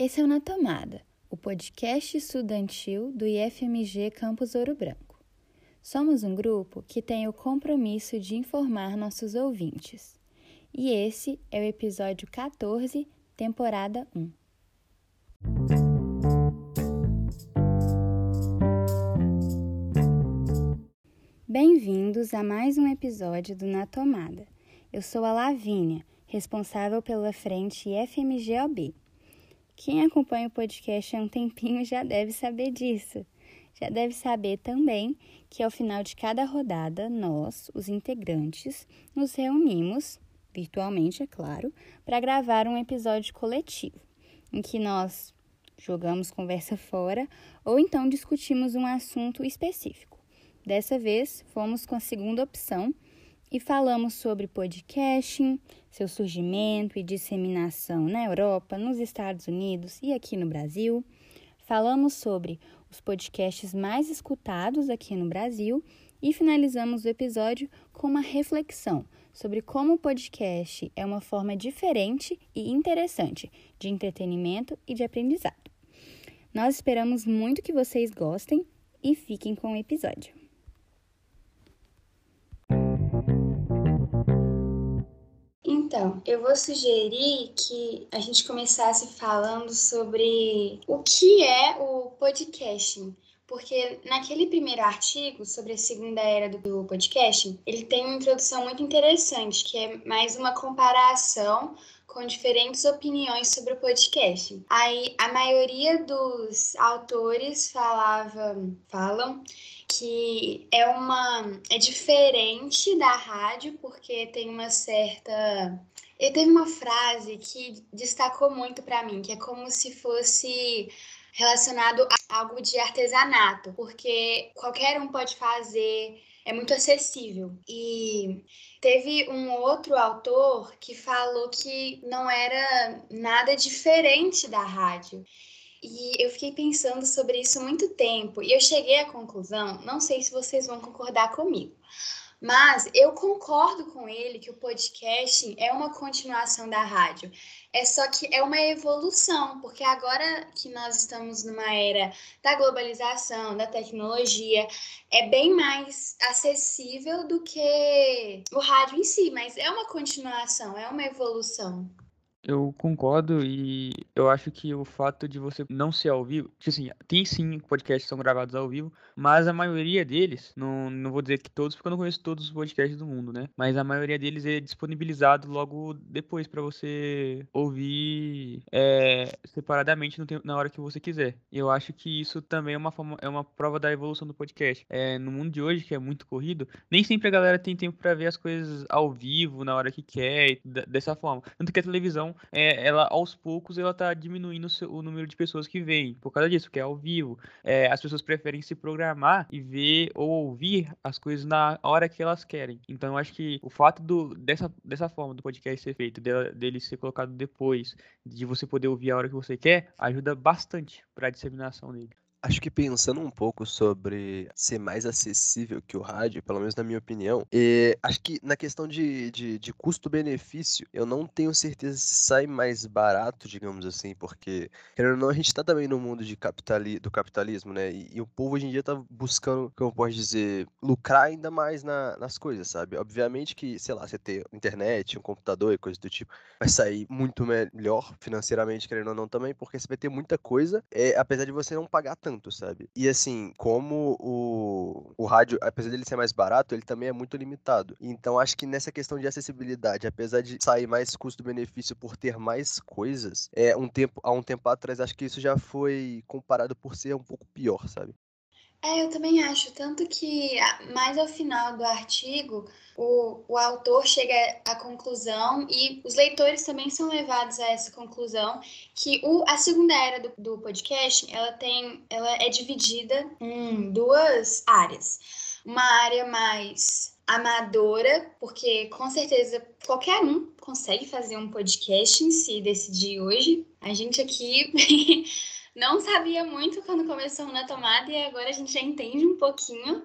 Esse é o Na Tomada, o podcast estudantil do IFMG Campus Ouro Branco. Somos um grupo que tem o compromisso de informar nossos ouvintes. E esse é o episódio 14, temporada 1. Bem-vindos a mais um episódio do Na Tomada. Eu sou a Lavínia, responsável pela frente FMGOB. Quem acompanha o podcast há um tempinho já deve saber disso. Já deve saber também que ao final de cada rodada, nós, os integrantes, nos reunimos, virtualmente, é claro, para gravar um episódio coletivo, em que nós jogamos conversa fora ou então discutimos um assunto específico. Dessa vez, fomos com a segunda opção e falamos sobre podcasting, seu surgimento e disseminação na Europa, nos Estados Unidos e aqui no Brasil. Falamos sobre os podcasts mais escutados aqui no Brasil e finalizamos o episódio com uma reflexão sobre como o podcast é uma forma diferente e interessante de entretenimento e de aprendizado. Nós esperamos muito que vocês gostem e fiquem com o episódio. Então, eu vou sugerir que a gente começasse falando sobre o que é o podcasting. Porque naquele primeiro artigo sobre a segunda era do podcasting, ele tem uma introdução muito interessante, que é mais uma comparação com diferentes opiniões sobre o podcast. Aí a maioria dos autores falava, falam que é uma é diferente da rádio porque tem uma certa ele teve uma frase que destacou muito para mim, que é como se fosse relacionado a algo de artesanato, porque qualquer um pode fazer, é muito acessível. E teve um outro autor que falou que não era nada diferente da rádio. E eu fiquei pensando sobre isso muito tempo e eu cheguei à conclusão, não sei se vocês vão concordar comigo, mas eu concordo com ele que o podcast é uma continuação da rádio. É só que é uma evolução, porque agora que nós estamos numa era da globalização, da tecnologia, é bem mais acessível do que o rádio em si, mas é uma continuação, é uma evolução. Eu concordo e eu acho que o fato de você não ser ao vivo, tipo assim, tem sim podcasts que são gravados ao vivo, mas a maioria deles, não, não vou dizer que todos, porque eu não conheço todos os podcasts do mundo, né? Mas a maioria deles é disponibilizado logo depois para você ouvir é, separadamente tempo, na hora que você quiser. E eu acho que isso também é uma, forma, é uma prova da evolução do podcast. É, no mundo de hoje, que é muito corrido, nem sempre a galera tem tempo para ver as coisas ao vivo, na hora que quer, dessa forma. Tanto que a televisão é, ela aos poucos ela tá diminuindo o, seu, o, número de pessoas que vêm por causa disso, que é ao vivo. É, as pessoas preferem se programar e ver ou ouvir as coisas na hora que elas querem. Então eu acho que o fato do, dessa, dessa forma do podcast ser feito, dele, dele ser colocado depois, de você poder ouvir a hora que você quer, ajuda bastante para a disseminação dele. Acho que pensando um pouco sobre ser mais acessível que o rádio, pelo menos na minha opinião, e acho que na questão de, de, de custo-benefício, eu não tenho certeza se sai mais barato, digamos assim, porque, querendo ou não, a gente está também no mundo de capitali do capitalismo, né? E, e, o povo hoje em dia está buscando, como posso dizer, lucrar ainda mais na, nas coisas, sabe? Obviamente que, sei lá, você ter internet, um computador e coisa do tipo, vai sair muito melhor financeiramente, querendo ou não, também, porque você vai ter muita coisa, é, apesar de você não pagar tanto tanto, sabe? E assim, como o, o rádio, apesar dele ser mais barato, ele também é muito limitado. Então acho que nessa questão de acessibilidade, apesar de sair mais custo-benefício por ter mais coisas, é um tempo há um tempo atrás acho que isso já foi comparado por ser um pouco pior, sabe? É, eu também acho. Tanto que mais ao final do artigo, o, o autor chega à conclusão, e os leitores também são levados a essa conclusão, que o, a segunda era do, do podcast ela tem. ela é dividida em duas áreas. Uma área mais amadora, porque com certeza qualquer um consegue fazer um podcast em si decidir hoje. A gente aqui não sabia muito quando começou na tomada e agora a gente já entende um pouquinho.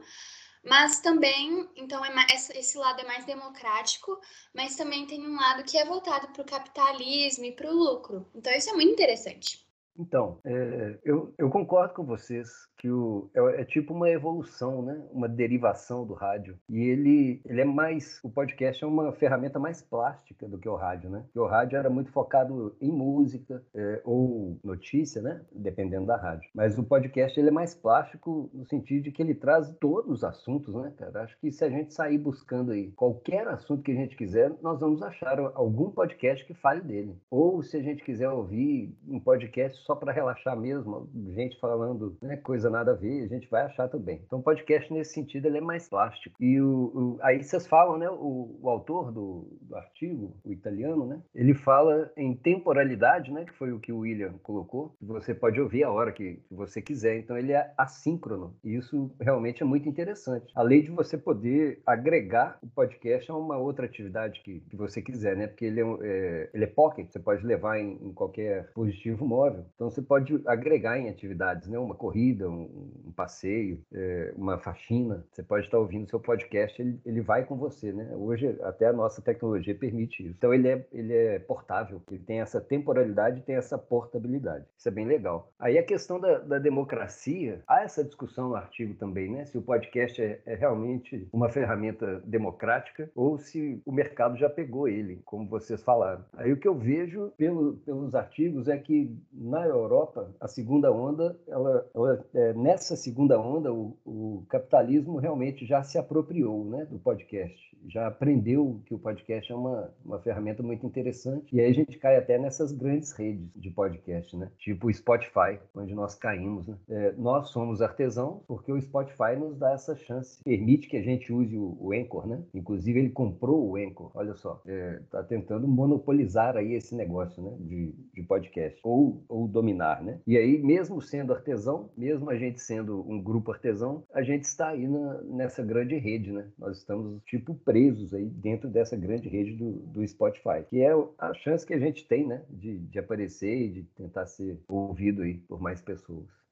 Mas também, então, é mais, esse lado é mais democrático, mas também tem um lado que é voltado para o capitalismo e para o lucro. Então, isso é muito interessante. Então, é, eu, eu, concordo com vocês que o, é, é, tipo uma evolução, né? uma derivação do rádio. E ele, ele é mais. O podcast é uma ferramenta mais plástica do que o rádio, né? Porque o rádio era muito focado em música é, ou notícia, né? Dependendo da rádio. Mas o podcast ele é mais plástico no sentido de que ele traz todos os assuntos, né, cara? Acho que se a gente sair buscando aí qualquer assunto que a gente quiser, nós vamos achar algum podcast que fale dele. Ou se a gente quiser ouvir um podcast só para relaxar mesmo, gente falando né, coisa nada a ver, a gente vai achar também. Então, o podcast nesse sentido ele é mais plástico. E o, o aí vocês falam, né? O, o autor do, do, artigo, o italiano, né? Ele fala em temporalidade, né? Que foi o que o William colocou. Você pode ouvir a hora que, que você quiser. Então, ele é assíncrono. E isso realmente é muito interessante. Além de você poder agregar o podcast a uma outra atividade que, que você quiser, né? Porque ele é, é ele é pocket, você pode levar em, em qualquer dispositivo móvel. Então você pode agregar em atividades, né? Uma corrida, um, um passeio, é, uma faxina. Você pode estar ouvindo seu podcast, ele, ele vai com você, né? Hoje até a nossa tecnologia permite isso. Então ele é, ele é portável, ele tem essa temporalidade tem essa portabilidade. Isso é bem legal. Aí a questão da, da democracia, há essa discussão no artigo também, né? Se o podcast é, é realmente uma ferramenta democrática ou se o mercado já pegou ele, como vocês falaram. Aí o que eu vejo pelo, pelos artigos é que na Europa a segunda onda, ela, ela é, nessa segunda onda o, o, capitalismo realmente já se apropriou, né, do podcast, já aprendeu que o podcast é uma, uma ferramenta muito interessante e aí a gente cai até nessas grandes redes de podcast, né, tipo o Spotify, onde nós caímos. Né? É, nós somos artesãos porque o Spotify nos dá essa chance, permite que a gente use o, o Anchor, né? Inclusive ele comprou o Anchor, olha só, está é, tentando monopolizar aí esse negócio, né? De, de podcast ou, ou dominar, né? E aí mesmo sendo artesão, mesmo a gente sendo um grupo artesão, a gente está aí na, nessa grande rede, né? Nós estamos tipo presos aí dentro dessa grande rede do, do Spotify, que é a chance que a gente tem, né? De, de aparecer e de tentar ser ouvido aí por mais pessoas.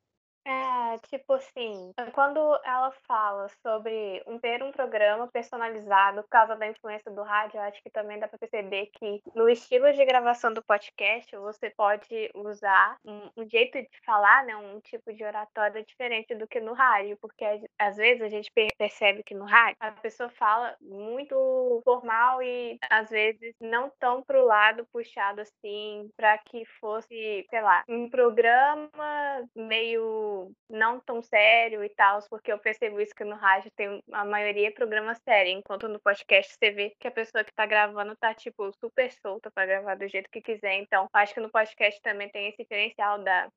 É, tipo assim, quando ela fala sobre um, ter um programa personalizado por causa da influência do rádio, eu acho que também dá para perceber que no estilo de gravação do podcast, você pode usar um, um, jeito de falar, né, um tipo de oratória diferente do que no rádio, porque às vezes a gente percebe que no rádio a pessoa fala muito formal e às vezes não tão pro lado puxado assim, para que fosse, sei lá, um programa meio não tão sério e tal, porque eu percebo isso que no rádio tem a maioria é programa sério, enquanto no podcast você vê que a pessoa que tá gravando tá, tipo, super solta para gravar do jeito que quiser. Então, acho que no podcast também tem esse diferencial da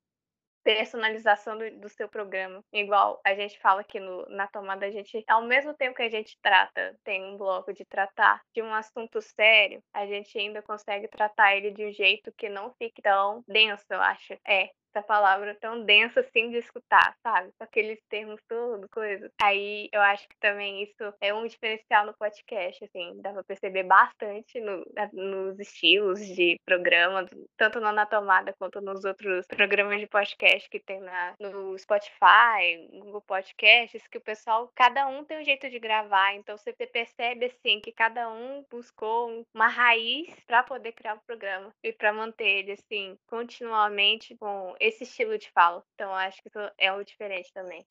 personalização do, do, seu programa. Igual a gente fala aqui no, na tomada, a gente, ao mesmo tempo que a gente trata, tem um bloco de tratar de um assunto sério, a gente ainda consegue tratar ele de um jeito que não fique tão denso, eu acho. É, essa palavra tão densa assim de escutar, sabe? Com aqueles termos todos, coisa. Aí eu acho que também isso é um diferencial no podcast, assim, dá pra perceber bastante no, nos estilos de programa, tanto na Na Tomada quanto nos outros programas de podcast que tem na, no Spotify, Google Podcasts, que o pessoal, cada um tem um jeito de gravar, então você percebe assim que cada um buscou uma raiz para poder criar o programa e para manter ele assim continuamente com esse estilo de fala. Então acho que é o diferente também.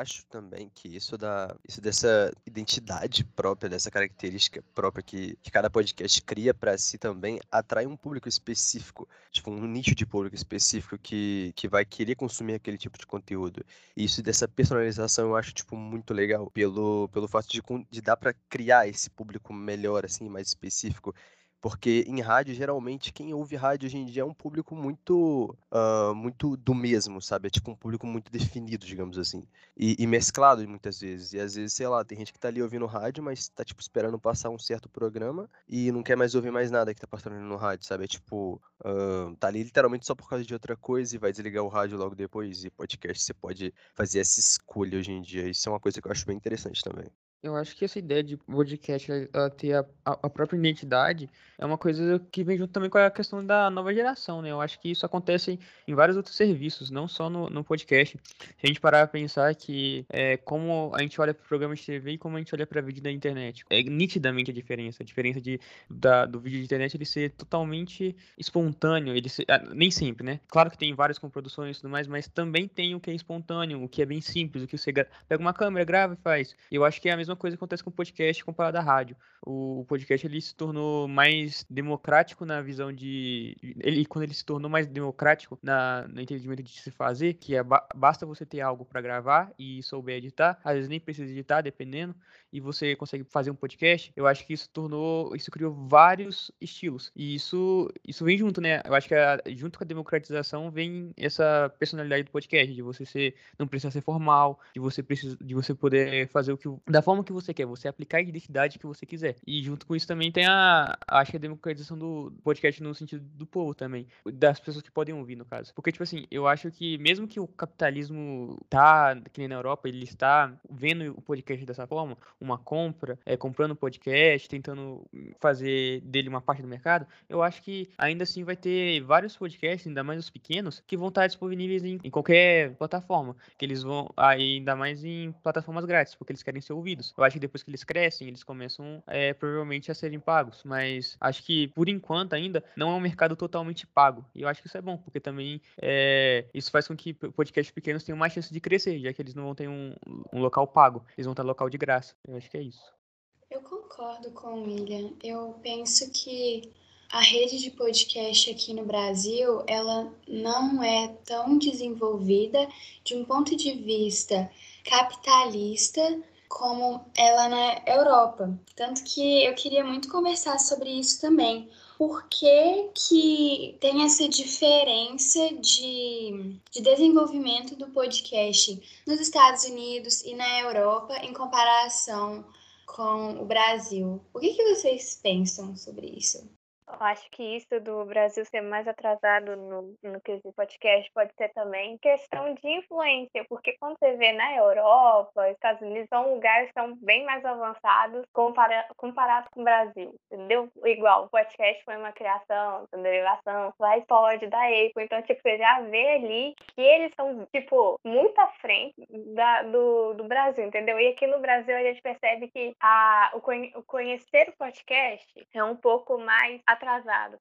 Acho também que isso da isso dessa identidade própria, dessa característica própria que, que cada podcast cria para si também atrai um público específico, tipo um nicho de público específico que, que vai querer consumir aquele tipo de conteúdo. E isso dessa personalização eu acho tipo muito legal pelo pelo fato de, de dar para criar esse público melhor assim, mais específico porque em rádio, geralmente, quem ouve rádio hoje em dia é um público muito, uh, muito do mesmo, sabe? É tipo um público muito definido, digamos assim. E, e, mesclado muitas vezes. E às vezes, sei lá, tem gente que tá ali ouvindo rádio, mas tá, tipo, esperando passar um certo programa e não quer mais ouvir mais nada que tá passando no rádio, sabe? É tipo, uh, tá ali literalmente só por causa de outra coisa e vai desligar o rádio logo depois. E podcast, você pode fazer essa escolha hoje em dia. Isso é uma coisa que eu acho bem interessante também. Eu acho que essa ideia de podcast ela ter a, a, própria identidade é uma coisa que vem junto também com a questão da nova geração, né? Eu acho que isso acontece em vários outros serviços, não só no, no podcast. Se a gente parar a pensar que é, como a gente olha para o programa de TV e como a gente olha para vídeo da internet, é nitidamente a diferença. A diferença de, da, do vídeo de internet ele ser totalmente espontâneo, ele ser, ah, nem sempre, né? Claro que tem várias com produções e tudo mais, mas também tem o que é espontâneo, o que é bem simples, o que você pega uma câmera, grava e faz. Eu acho que é a mesma mesma coisa acontece com o podcast comparado à rádio. O, podcast ele se tornou mais democrático na visão de. Ele, quando ele se tornou mais democrático na, no entendimento de se fazer, que é basta você ter algo para gravar e souber editar, às vezes nem precisa editar, dependendo, e você consegue fazer um podcast, eu acho que isso tornou. Isso criou vários estilos. E isso, isso vem junto, né? Eu acho que a, junto com a democratização vem essa personalidade do podcast, de você ser. não precisa ser formal, de você precisa, de você poder fazer o que. da forma forma que você quer, você aplicar a identidade que você quiser. E junto com isso também tem a, acho que a democratização do podcast no sentido do povo também, das pessoas que podem ouvir, no caso. Porque, tipo assim, eu acho que mesmo que o capitalismo tá, que nem na Europa, ele está vendo o podcast dessa forma, uma compra, é, comprando podcast, tentando fazer dele uma parte do mercado, eu acho que ainda assim vai ter vários podcasts, ainda mais os pequenos, que vão estar disponíveis em, em qualquer plataforma, que eles vão, ainda mais em plataformas grátis, porque eles querem ser ouvidos. Eu acho que depois que eles crescem, eles começam é, provavelmente a serem pagos. Mas acho que por enquanto ainda não é um mercado totalmente pago. E eu acho que isso é bom, porque também é, isso faz com que podcasts pequenos tenham mais chance de crescer, já que eles não vão ter um, um local pago, eles vão ter local de graça. Eu acho que é isso. Eu concordo com o William. Eu penso que a rede de podcast aqui no Brasil, ela não é tão desenvolvida de um ponto de vista capitalista como ela na Europa. Tanto que eu queria muito conversar sobre isso também. Por que, que tem essa diferença de, de desenvolvimento do podcast nos Estados Unidos e na Europa em comparação com o Brasil? O que, que vocês pensam sobre isso? Acho que isso do Brasil ser mais atrasado no, no quesito podcast pode ser também questão de influência, porque quando você vê na Europa, Estados Unidos, são lugares que são bem mais avançados compara comparado com o Brasil, entendeu? Igual, o podcast foi uma criação, uma derivação, do iPod, da Apple, então, tipo, você já vê ali que eles são, tipo, muito à frente da, do, do Brasil, entendeu? E aqui no Brasil a gente percebe que a, o, o conhecer o podcast é um pouco mais atrasado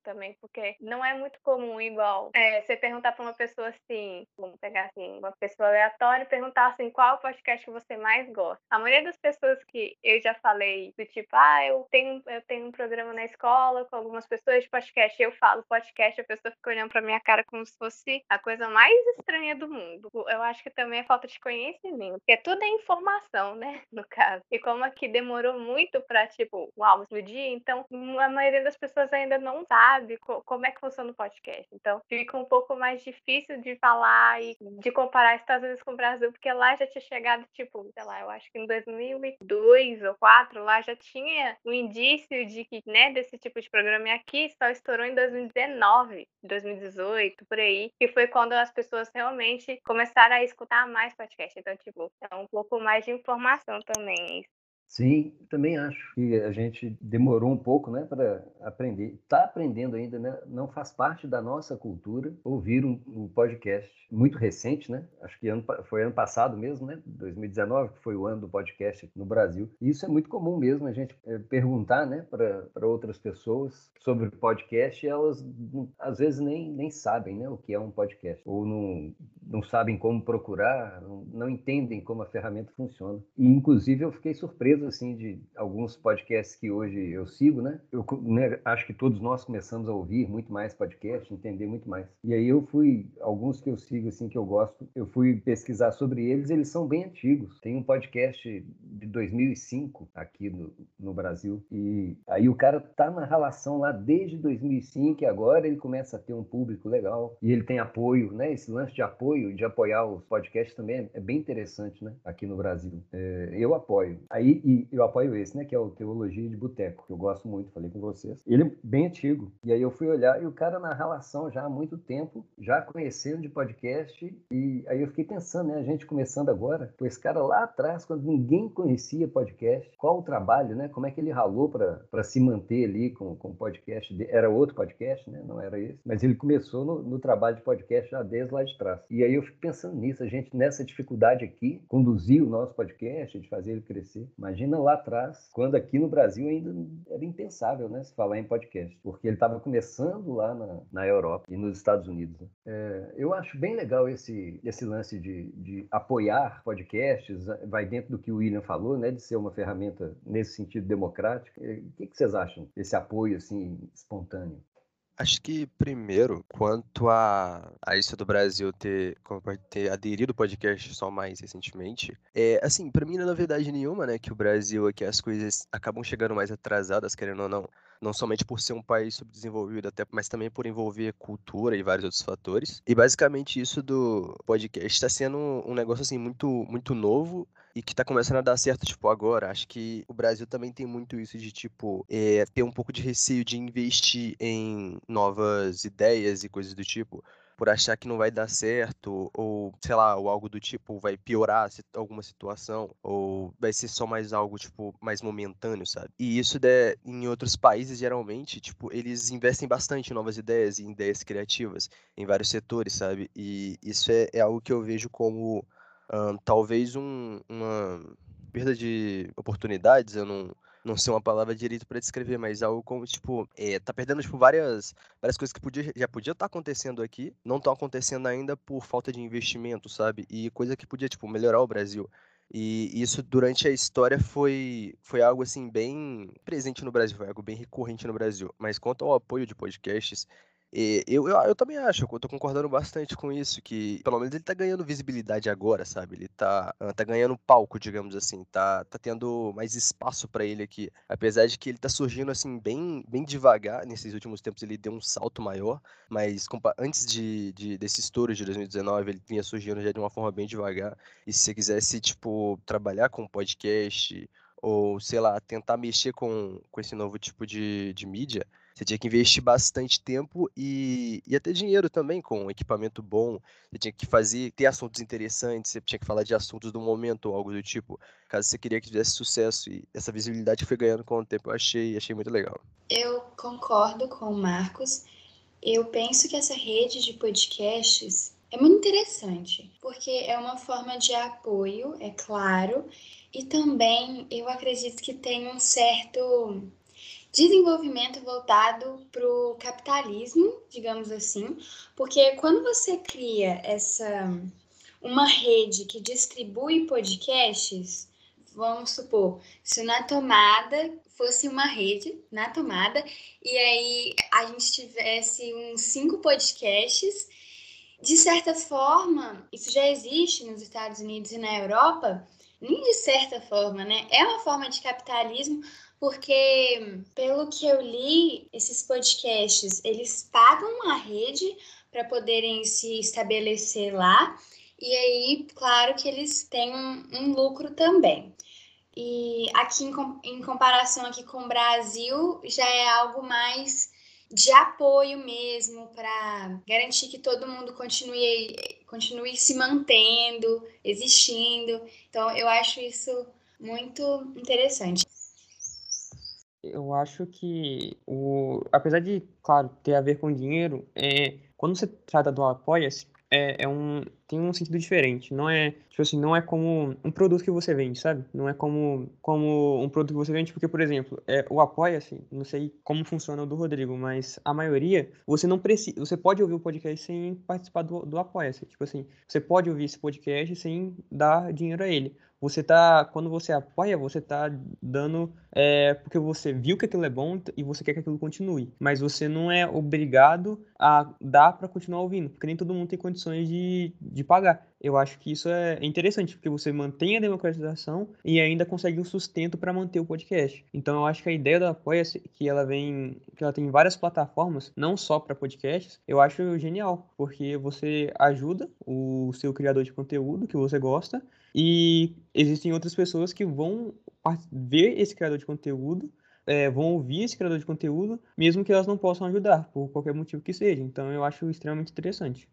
também, porque não é muito comum igual é, você perguntar para uma pessoa assim, vamos pegar assim, uma pessoa aleatória e perguntar assim, qual podcast que você mais gosta. A maioria das pessoas que eu já falei do tipo, ah, eu tenho, eu tenho um programa na escola com algumas pessoas de podcast, eu falo podcast, a pessoa fica olhando pra minha cara como se fosse a coisa mais estranha do mundo. Eu acho que também é falta de conhecimento, porque tudo é informação, né, no caso. E como aqui demorou muito pra, tipo, uau, dia, então a maioria das pessoas ainda ainda não sabe co como é que funciona o podcast. Então fica um pouco mais difícil de falar e de comparar Estados Unidos com o Brasil, porque lá já tinha chegado, tipo, sei lá, eu acho que em 2002 ou 2004, lá já tinha um indício de que, né, desse tipo de programa. E aqui só estourou em 2019, 2018, por aí, que foi quando as pessoas realmente começaram a escutar mais podcast. Então, tipo, é um pouco mais de informação também. Sim, também acho que a gente demorou um pouco, né, para aprender. Está aprendendo ainda, né? Não faz parte da nossa cultura ouvir um, um, podcast muito recente, né? Acho que ano, foi ano passado mesmo, né? 2019 que foi o ano do podcast no Brasil. E isso é muito comum mesmo a gente é, perguntar, né, para outras pessoas sobre podcast e elas às vezes nem, nem sabem, né, o que é um podcast ou não não sabem como procurar, não, não entendem como a ferramenta funciona. E inclusive eu fiquei surpreso assim de alguns podcasts que hoje eu sigo, né? Eu né, acho que todos nós começamos a ouvir muito mais podcast, entender muito mais. E aí eu fui alguns que eu sigo assim que eu gosto, eu fui pesquisar sobre eles, eles são bem antigos. Tem um podcast de 2005 aqui no, no Brasil e aí o cara tá na relação lá desde 2005 e agora ele começa a ter um público legal e ele tem apoio, né? Esse lance de apoio, de apoiar os podcasts também é bem interessante, né? Aqui no Brasil. É, eu apoio. Aí e eu apoio esse, né? Que é o Teologia de Boteco, que eu gosto muito, falei com vocês. Ele é bem antigo. E aí eu fui olhar e o cara na relação já há muito tempo, já conhecendo de podcast. E aí eu fiquei pensando, né? A gente começando agora, pô, esse cara lá atrás, quando ninguém conhecia podcast, qual o trabalho, né? Como é que ele ralou para se manter ali com o podcast? Era outro podcast, né? Não era esse. Mas ele começou no, no trabalho de podcast já desde lá de trás. E aí eu fico pensando nisso, a gente nessa dificuldade aqui, conduzir o nosso podcast, de fazer ele crescer. Imagina lá atrás, quando aqui no Brasil ainda era impensável, né? Se falar em podcast. Porque ele estava começando lá na, na Europa e nos Estados Unidos. Né? É, eu acho bem legal esse, esse lance de, de apoiar podcasts, vai dentro do que o William falou, né? De ser uma ferramenta nesse sentido democrático. O que, que vocês acham desse apoio assim espontâneo? Acho que, primeiro, quanto a, a isso do Brasil ter, ter aderido ao podcast só mais recentemente, é assim, para mim não é novidade nenhuma, né, que o Brasil aqui as coisas acabam chegando mais atrasadas, querendo ou não não somente por ser um país subdesenvolvido, até, mas também por envolver cultura e vários outros fatores. E basicamente isso do podcast está sendo um negócio assim muito muito novo e que está começando a dar certo, tipo, agora. Acho que o Brasil também tem muito isso de, tipo, é, ter um pouco de receio de investir em novas ideias e coisas do tipo por achar que não vai dar certo, ou sei lá, ou algo do tipo vai piorar alguma situação, ou vai ser só mais algo, tipo, mais momentâneo, sabe? E isso de, em outros países, geralmente, tipo, eles investem bastante em novas ideias e ideias criativas em vários setores, sabe? E isso é, é algo que eu vejo como um, talvez um, uma perda de oportunidades, eu não não sei uma palavra direito para descrever, mas algo como, tipo, é, tá perdendo, tipo, várias, várias coisas que podia, já podia estar tá acontecendo aqui, não estão acontecendo ainda por falta de investimento, sabe? E coisa que podia, tipo, melhorar o Brasil. E isso durante a história foi, foi algo assim bem presente no Brasil, foi algo bem recorrente no Brasil. Mas quanto ao apoio de podcasts, eu, eu, eu também acho, eu tô concordando bastante com isso, que pelo menos ele tá ganhando visibilidade agora, sabe? Ele tá, ah, tá ganhando palco, digamos assim, tá, tá tendo mais espaço para ele aqui. Apesar de que ele tá surgindo assim bem, bem devagar, nesses últimos tempos ele deu um salto maior, mas antes de, de, desse estouro de 2019, ele vinha surgindo já de uma forma bem devagar. E se você quisesse, tipo, trabalhar com podcast ou, sei lá, tentar mexer com, com esse novo tipo de, de mídia, você tinha que investir bastante tempo e, e até dinheiro também, com um equipamento bom. Você tinha que fazer, ter assuntos interessantes, você tinha que falar de assuntos do momento ou algo do tipo, caso você queria que tivesse sucesso. E essa visibilidade foi ganhando com o tempo. Eu achei, achei muito legal. Eu concordo com o Marcos. Eu penso que essa rede de podcasts é muito interessante, porque é uma forma de apoio, é claro, e também eu acredito que tem um certo desenvolvimento voltado para o capitalismo, digamos assim, porque quando você cria essa uma rede que distribui podcasts, vamos supor, se na tomada fosse uma rede na tomada e aí a gente tivesse uns cinco podcasts, de certa forma, isso já existe nos Estados Unidos e na Europa, nem de certa forma, né? É uma forma de capitalismo, porque pelo que eu li, esses podcasts, eles pagam a rede para poderem se estabelecer lá, e aí, claro que eles têm um, um lucro também. E aqui, em, em comparação aqui com o Brasil, já é algo mais de apoio mesmo para garantir que todo mundo continue, continue se mantendo, existindo. Então, eu acho isso muito interessante eu acho que o apesar de, claro, ter a ver com dinheiro, é quando você trata do apoia-se, é, é, um tem um sentido diferente. Não é tipo assim, não é como um produto que você vende, sabe? Não é como como um produto que você vende, porque por exemplo, é, o apoia-se, não sei como funciona o do Rodrigo, mas a maioria você não precisa, você pode ouvir o podcast sem participar do, do apoia-se. Tipo assim, você pode ouvir esse podcast sem dar dinheiro a ele você tá, quando você apoia, você tá dando é, porque você viu que aquilo é bom e você quer que aquilo continue. Mas você não é obrigado a dar para continuar ouvindo, porque nem todo mundo tem condições de, de pagar. Eu acho que isso é interessante, porque você mantém a democratização e ainda consegue um sustento para manter o podcast. Então eu acho que a ideia da apoia que ela vem, que ela tem várias plataformas, não só para podcasts, eu acho genial, porque você ajuda o seu criador de conteúdo que você gosta e existem outras pessoas que vão ver esse criador de conteúdo, é, vão ouvir esse criador de conteúdo, mesmo que elas não possam ajudar, por qualquer motivo que seja. Então eu acho extremamente interessante.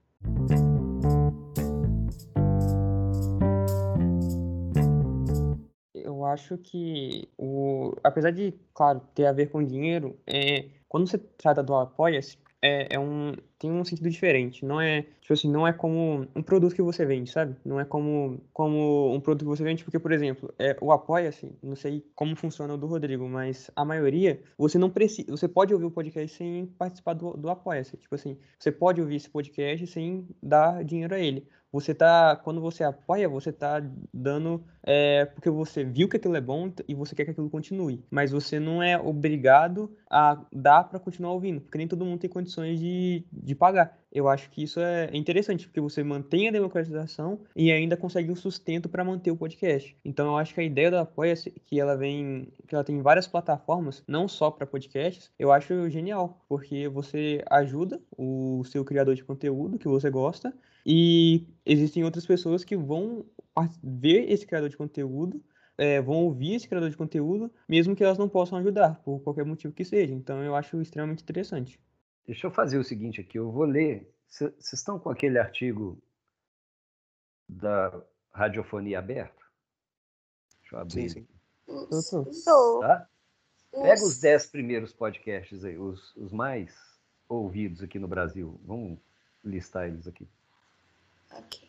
Eu acho que, o, apesar de, claro, ter a ver com dinheiro, é, quando você trata do Apoia-se, é, é um, tem um sentido diferente. Não é, tipo assim, não é como um produto que você vende, sabe? Não é como, como um produto que você vende, porque, por exemplo, é, o Apoia-se, não sei como funciona o do Rodrigo, mas a maioria, você não precisa, você pode ouvir o podcast sem participar do, do Apoia-se. Tipo assim, você pode ouvir esse podcast sem dar dinheiro a ele você tá, quando você apoia, você tá dando é, porque você viu que aquilo é bom e você quer que aquilo continue. Mas você não é obrigado a dar para continuar ouvindo, porque nem todo mundo tem condições de, de pagar. Eu acho que isso é interessante, porque você mantém a democratização e ainda consegue um sustento para manter o podcast. Então eu acho que a ideia da apoia que ela vem, que ela tem várias plataformas, não só para podcasts, eu acho genial, porque você ajuda o seu criador de conteúdo que você gosta e existem outras pessoas que vão ver esse criador de conteúdo, é, vão ouvir esse criador de conteúdo, mesmo que elas não possam ajudar, por qualquer motivo que seja. Então eu acho extremamente interessante. Deixa eu fazer o seguinte aqui, eu vou ler. Vocês estão com aquele artigo da radiofonia aberto? Deixa eu abrir. Sim, sim. Tá? Pega os dez primeiros podcasts aí, os, os mais ouvidos aqui no Brasil. Vamos listar eles aqui. Ok.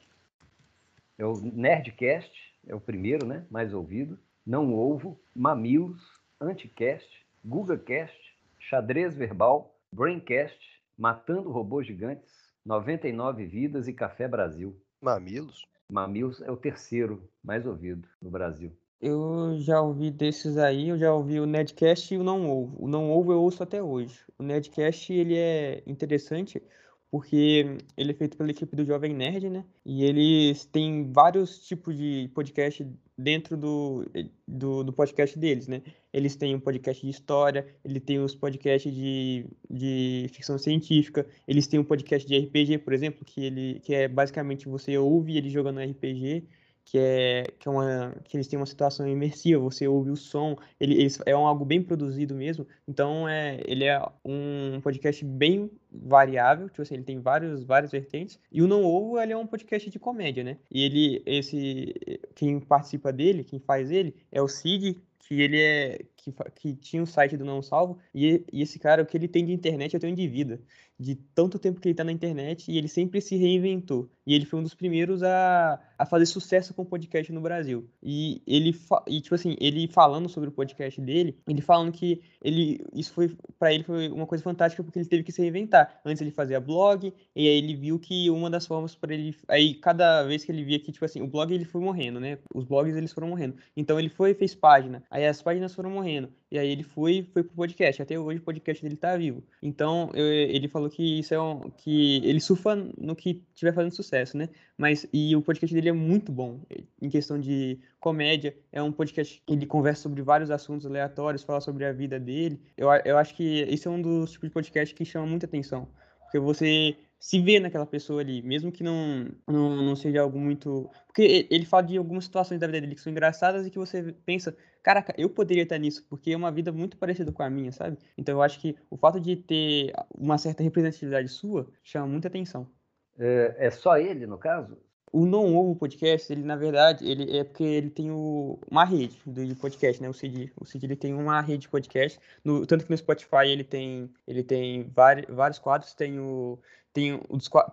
É o Nerdcast, é o primeiro, né? Mais ouvido. Não Ovo, Mamilos, Anticast, GugaCast, Xadrez Verbal, Braincast, Matando Robôs Gigantes, 99 Vidas e Café Brasil. Mamilos? Mamilos é o terceiro mais ouvido no Brasil. Eu já ouvi desses aí, eu já ouvi o Nedcast e o Não Ovo. O Não Ovo eu ouço até hoje. O Nedcast, ele é interessante porque ele é feito pela equipe do Jovem Nerd, né? E eles têm vários tipos de podcast dentro do, do, do, podcast deles, né? Eles têm um podcast de história, ele tem os podcasts de, de ficção científica, eles têm um podcast de RPG, por exemplo, que, ele, que é basicamente você ouve ele jogando RPG que é que, é uma, que eles têm uma situação imersiva, você ouve o som, ele, é um, algo bem produzido mesmo, então é, ele é um podcast bem variável, tipo assim, ele tem vários, várias vertentes, e o Não Ovo, ele é um podcast de comédia, né, e ele, esse, quem participa dele, quem faz ele, é o Cid, que ele é, que, que tinha o site do Não Salvo, e, e esse cara, o que ele tem de internet, eu tenho de vida, de tanto tempo que ele está na internet, e ele sempre se reinventou, e ele foi um dos primeiros a, a fazer sucesso com o podcast no Brasil. E ele, e, tipo assim, ele falando sobre o podcast dele, ele falando que ele, isso foi, para ele foi uma coisa fantástica porque ele teve que se reinventar. Antes ele fazia blog, e aí ele viu que uma das formas para ele, aí cada vez que ele via que, tipo assim, o blog ele foi morrendo, né? Os blogs eles foram morrendo. Então ele foi fez página, aí as páginas foram morrendo. E aí ele foi foi pro podcast. Até hoje o podcast dele tá vivo. Então eu, ele falou que isso é um, que ele surfa no que tiver fazendo sucesso, né? Mas e o podcast dele é muito bom em questão de comédia. É um podcast que ele conversa sobre vários assuntos aleatórios, fala sobre a vida dele. Eu, eu acho que esse é um dos tipos de podcast que chama muita atenção. Porque você se vê naquela pessoa ali, mesmo que não, não, não seja algo muito. Porque ele fala de algumas situações da vida dele que são engraçadas e que você pensa, caraca, eu poderia estar nisso, porque é uma vida muito parecida com a minha, sabe? Então eu acho que o fato de ter uma certa representatividade sua chama muita atenção. É, é só ele, no caso? O Não Ovo Podcast, ele na verdade, ele é porque ele tem o, uma rede de podcast, né? O Cid, o Cid ele tem uma rede de podcast, no, tanto que no Spotify ele tem, ele tem vários, vários quadros, tem o tem,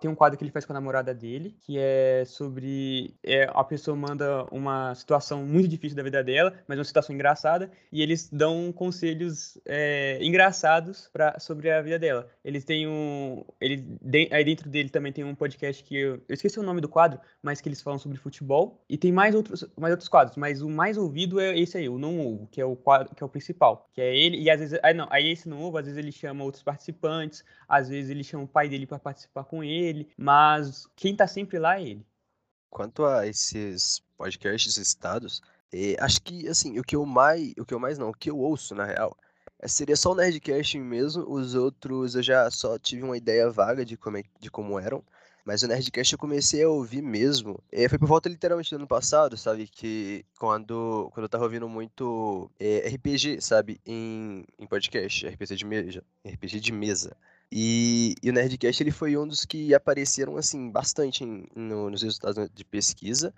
tem um quadro que ele faz com a namorada dele, que é sobre. É, a pessoa manda uma situação muito difícil da vida dela, mas uma situação engraçada, e eles dão conselhos é, engraçados pra, sobre a vida dela. Eles têm um. Ele, de, aí dentro dele também tem um podcast que eu, eu esqueci o nome do quadro, mas que eles falam sobre futebol. E tem mais outros, mais outros quadros, mas o mais ouvido é esse aí, o Não Ovo, que é o quadro, que é o principal. Que é ele, e às vezes. Aí não, aí esse Não Ovo, às vezes ele chama outros participantes, às vezes ele chama o pai dele para participar com ele, mas quem tá sempre lá é ele. Quanto a esses podcasts citados, é, acho que assim, o que eu mais, o que eu mais não, o que eu ouço na real, é, seria só o Nerdcast mesmo, os outros eu já só tive uma ideia vaga de como, é, de como eram. Mas o Nerdcast eu comecei a ouvir mesmo. E foi por volta literalmente do ano passado, sabe? Que quando, quando eu tava ouvindo muito é, RPG, sabe? Em, em podcast, RPG de mesa. RPG de mesa. E, e, o Nerdcast ele foi um dos que apareceram assim bastante em, no, nos resultados de pesquisa.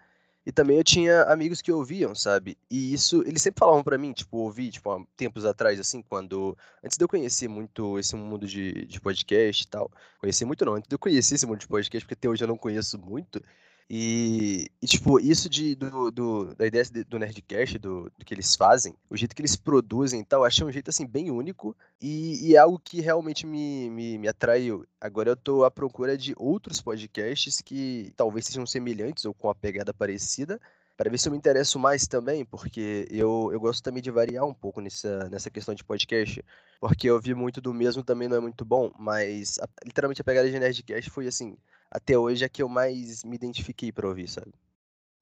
E também eu tinha amigos que ouviam, sabe? E isso, eles sempre falavam para mim, tipo, ouvi, tipo, há tempos atrás, assim, quando. Antes de eu conhecer muito esse mundo de, de podcast e tal. Conhecer muito não, antes de eu conhecer esse mundo de podcast, porque até hoje eu não conheço muito. E, e, tipo, isso de, do, do, da ideia do Nerdcast, do, do, que eles fazem, o jeito que eles produzem e tal, achei um jeito, assim, bem único e, e é algo que realmente me, me, me atraiu. Agora eu tô à procura de outros podcasts que talvez sejam semelhantes ou com a pegada parecida, para ver se eu me interesso mais também, porque eu, eu gosto também de variar um pouco nessa, nessa questão de podcast, porque eu vi muito do mesmo também não é muito bom, mas a, literalmente a pegada de Nerdcast foi assim, até hoje é que eu mais me identifiquei para ouvir, sabe?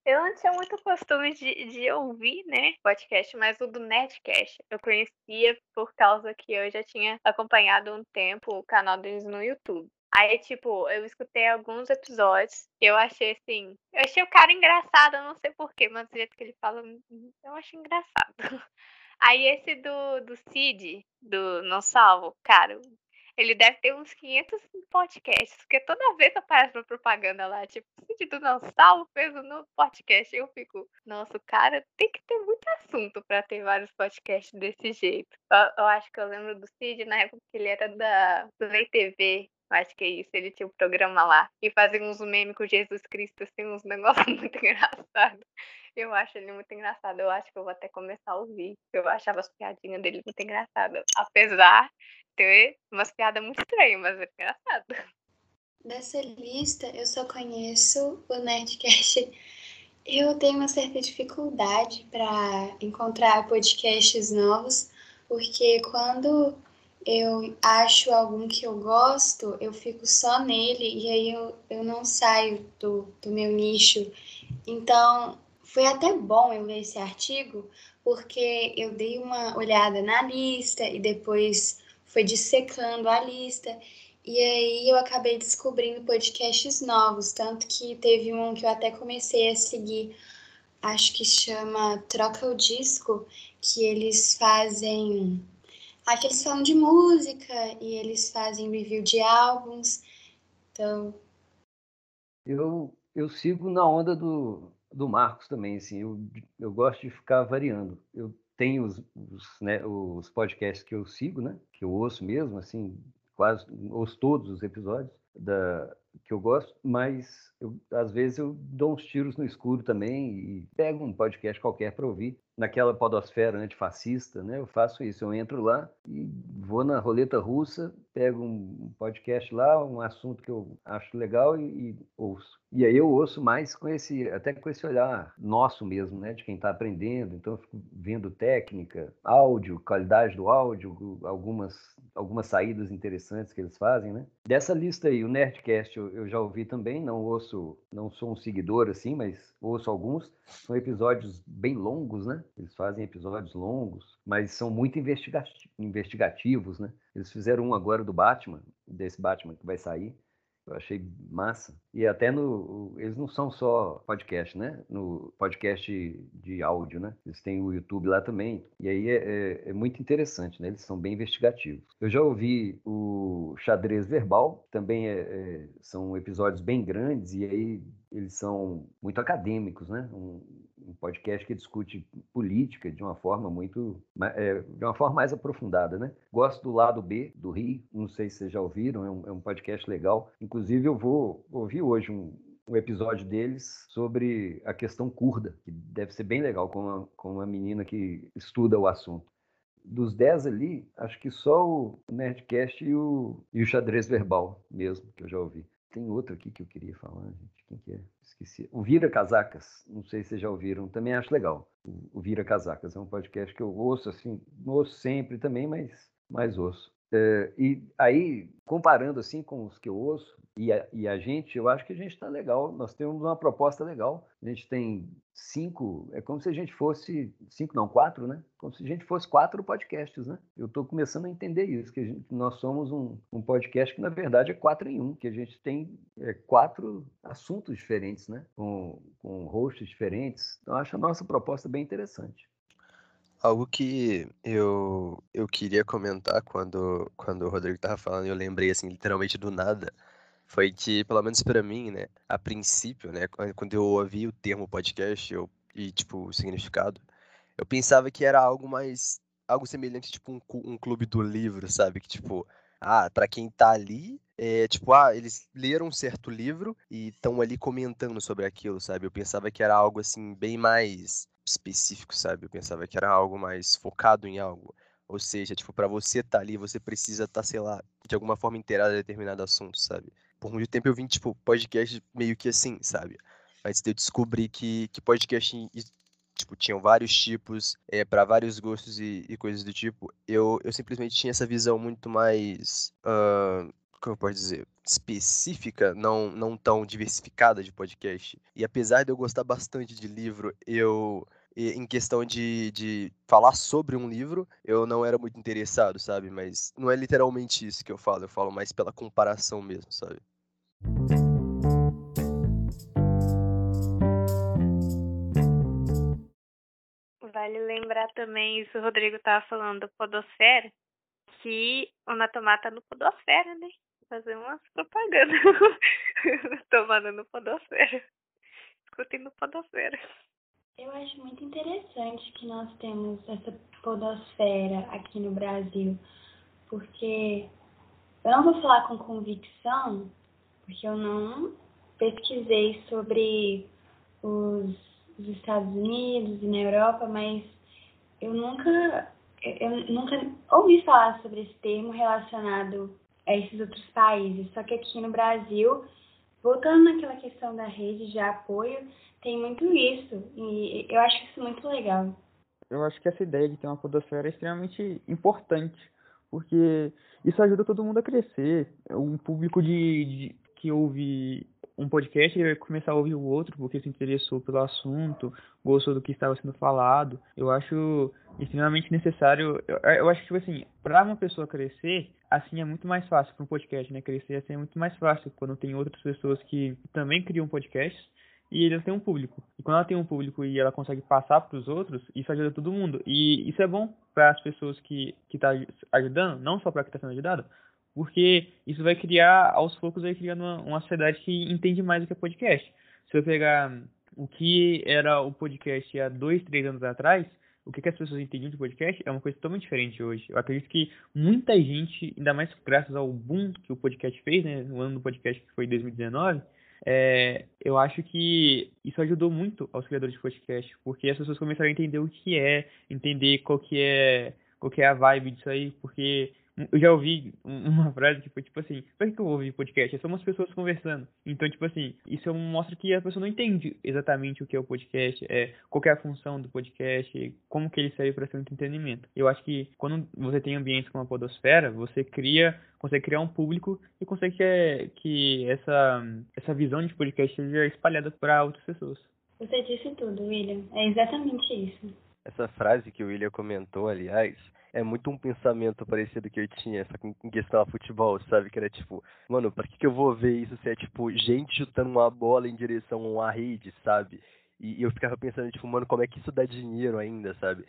Eu não tinha muito costume de, de ouvir, né, podcast, mas o do Nerdcast eu conhecia por causa que eu já tinha acompanhado um tempo o canal deles no YouTube. Aí, tipo, eu escutei alguns episódios que eu achei assim. Eu achei o cara engraçado, eu não sei porquê, mas do jeito que ele fala, eu acho engraçado. Aí esse do, do Cid, do Não Salvo, cara, ele deve ter uns 500 podcasts, porque toda vez aparece uma propaganda lá, tipo, Cid do Não Salvo fez um podcast. Eu fico, nossa, cara tem que ter muito assunto para ter vários podcasts desse jeito. Eu, eu, acho que eu lembro do Cid na época que ele era da Play TV. Eu acho que é isso, ele tinha um programa lá. E fazia uns memes com Jesus Cristo, assim, uns negócios muito engraçados. Eu acho ele muito engraçado. Eu acho que eu vou até começar a ouvir. Eu achava as piadinhas dele muito engraçadas. Apesar ter umas piadas muito estranhas, mas é engraçado. Dessa lista, eu só conheço o Nerdcast. Eu tenho uma certa dificuldade para encontrar podcasts novos, porque quando eu acho algum que eu gosto, eu fico só nele e aí eu, eu não saio do, do meu nicho. Então, foi até bom eu ler esse artigo, porque eu dei uma olhada na lista e depois foi dissecando a lista. E aí eu acabei descobrindo podcasts novos, tanto que teve um que eu até comecei a seguir, acho que chama Troca o Disco, que eles fazem. Aqui eles falam de música e eles fazem review de álbuns. Então. Eu, eu sigo na onda do, do Marcos também, assim. Eu, eu gosto de ficar variando. Eu tem os, os, né, os podcasts que eu sigo, né, que eu ouço mesmo, assim, quase ouço todos os episódios da, que eu gosto, mas eu, às vezes eu dou uns tiros no escuro também e pego um podcast qualquer para ouvir naquela podosfera antifascista, né? Eu faço isso, eu entro lá e vou na roleta russa, pego um podcast lá, um assunto que eu acho legal e, e ouço. E aí eu ouço mais com esse, até com esse olhar nosso mesmo, né, de quem está aprendendo. Então eu fico vendo técnica, áudio, qualidade do áudio, algumas algumas saídas interessantes que eles fazem, né? Dessa lista aí, o Nerdcast eu, eu já ouvi também, não ouço, não sou um seguidor assim, mas ouço alguns. São episódios bem longos, né? Eles fazem episódios longos, mas são muito investigativos, né? Eles fizeram um agora do Batman, desse Batman que vai sair. Eu achei massa. E até no. Eles não são só podcast, né? No podcast de áudio, né? Eles têm o YouTube lá também. E aí é, é, é muito interessante, né? Eles são bem investigativos. Eu já ouvi o Xadrez Verbal, também é, é, são episódios bem grandes, e aí eles são muito acadêmicos, né? Um, um podcast que discute política de uma forma muito é, de uma forma mais aprofundada, né? Gosto do lado B do Rio, não sei se vocês já ouviram, é um, é um podcast legal. Inclusive eu vou ouvir hoje um, um episódio deles sobre a questão curda, que deve ser bem legal com uma, com uma menina que estuda o assunto. Dos dez ali, acho que só o Nerdcast e o, e o xadrez verbal mesmo, que eu já ouvi. Tem outro aqui que eu queria falar, gente. Quem que é? Esqueci. O Vira Casacas. Não sei se vocês já ouviram. Também acho legal. O Vira Casacas é um podcast que eu ouço, assim, não ouço sempre também, mas, mas ouço. É, e aí, comparando assim com os que eu ouço, e a, e a gente, eu acho que a gente está legal. Nós temos uma proposta legal. A gente tem cinco, é como se a gente fosse, cinco não, quatro, né? Como se a gente fosse quatro podcasts, né? Eu estou começando a entender isso, que gente, nós somos um, um, podcast que na verdade é quatro em um, que a gente tem é, quatro assuntos diferentes, né? Com, com hosts diferentes. Então, acho a nossa proposta bem interessante. Algo que eu, eu queria comentar quando, quando o Rodrigo estava falando, eu lembrei assim, literalmente do nada, foi que, pelo menos para mim, né, a princípio, né, quando eu ouvi o termo podcast eu, e, tipo, o significado, eu pensava que era algo mais, algo semelhante, tipo, um, um clube do livro, sabe? Que, tipo, ah, para quem tá ali, é, tipo, ah, eles leram um certo livro e estão ali comentando sobre aquilo, sabe? Eu pensava que era algo, assim, bem mais específico, sabe? Eu pensava que era algo mais focado em algo. Ou seja, tipo, para você estar tá ali, você precisa estar, tá, sei lá, de alguma forma inteirado a determinado assunto, sabe? Por muito tempo eu vim, tipo, podcast meio que assim, sabe? De eu descobrir que, que podcast, tipo, tinham vários tipos, é, eh, para vários gostos e, e, coisas do tipo, eu, eu simplesmente tinha essa visão muito mais, uh, como eu posso dizer, específica, não, não tão diversificada de podcast. E apesar de eu gostar bastante de livro, eu em questão de, de falar sobre um livro, eu não era muito interessado, sabe? Mas não é literalmente isso que eu falo, eu falo mais pela comparação mesmo, sabe? Vale lembrar também, isso o Rodrigo estava falando do Podosfera, que o Natomata tá no Podosfera, né? Fazer umas propagandas. Tomando no Podosfera. Escutem no Podosfera. Eu acho muito interessante que nós temos essa podosfera aqui no Brasil, porque eu não vou falar com convicção, porque eu não pesquisei sobre os, os Estados Unidos e na Europa, mas eu nunca, eu nunca ouvi falar sobre esse termo relacionado esses outros países. Só que aqui no Brasil, voltando naquela questão da rede de apoio, tem muito isso. E eu acho isso muito legal. Eu acho que essa ideia de ter uma podosfera é extremamente importante, porque isso ajuda todo mundo a crescer. Um público de, de que ouve um podcast ele vai começar a ouvir o outro porque se interessou pelo assunto, gostou do que estava sendo falado. Eu acho extremamente necessário. Eu, eu acho que, tipo assim, para uma pessoa crescer, assim é muito mais fácil para um podcast, né? Crescer assim é muito mais fácil quando tem outras pessoas que também criam podcasts e eles têm um público. E quando ela tem um público e ela consegue passar para os outros, isso ajuda todo mundo. E isso é bom para as pessoas que que tá ajudando, não só para quem está sendo ajudado, porque isso vai criar, aos poucos, vai criando uma, uma sociedade que entende mais o que é podcast. Se eu pegar o que era o podcast há dois, três anos atrás, o que, que as pessoas entendiam de podcast é uma coisa totalmente diferente hoje. Eu acredito que muita gente, ainda mais graças ao boom que o podcast fez, né, no ano do podcast que foi 2019, é, eu acho que isso ajudou muito aos criadores de podcast, porque as pessoas começaram a entender o que é, entender qual que é, qual que é a vibe disso aí, porque eu já ouvi uma frase que foi tipo assim, por que eu vou ouvir podcast? É só umas pessoas conversando. Então, tipo assim, isso mostra que a pessoa não entende exatamente o que é o podcast, é, qual é a função do podcast, como que ele serve para ser um entretenimento. Eu acho que quando você tem ambientes como a podosfera, você cria, consegue criar um público e consegue que, que essa, essa visão de podcast seja espalhada para outras pessoas. Você disse tudo, William. É exatamente isso. Essa frase que o William comentou, aliás, é muito um pensamento parecido que eu tinha, só que em questão a futebol, sabe? Que era tipo, mano, pra que, que eu vou ver isso se é tipo gente chutando uma bola em direção a uma rede, sabe? E, eu ficava pensando, tipo, mano, como é que isso dá dinheiro ainda, sabe?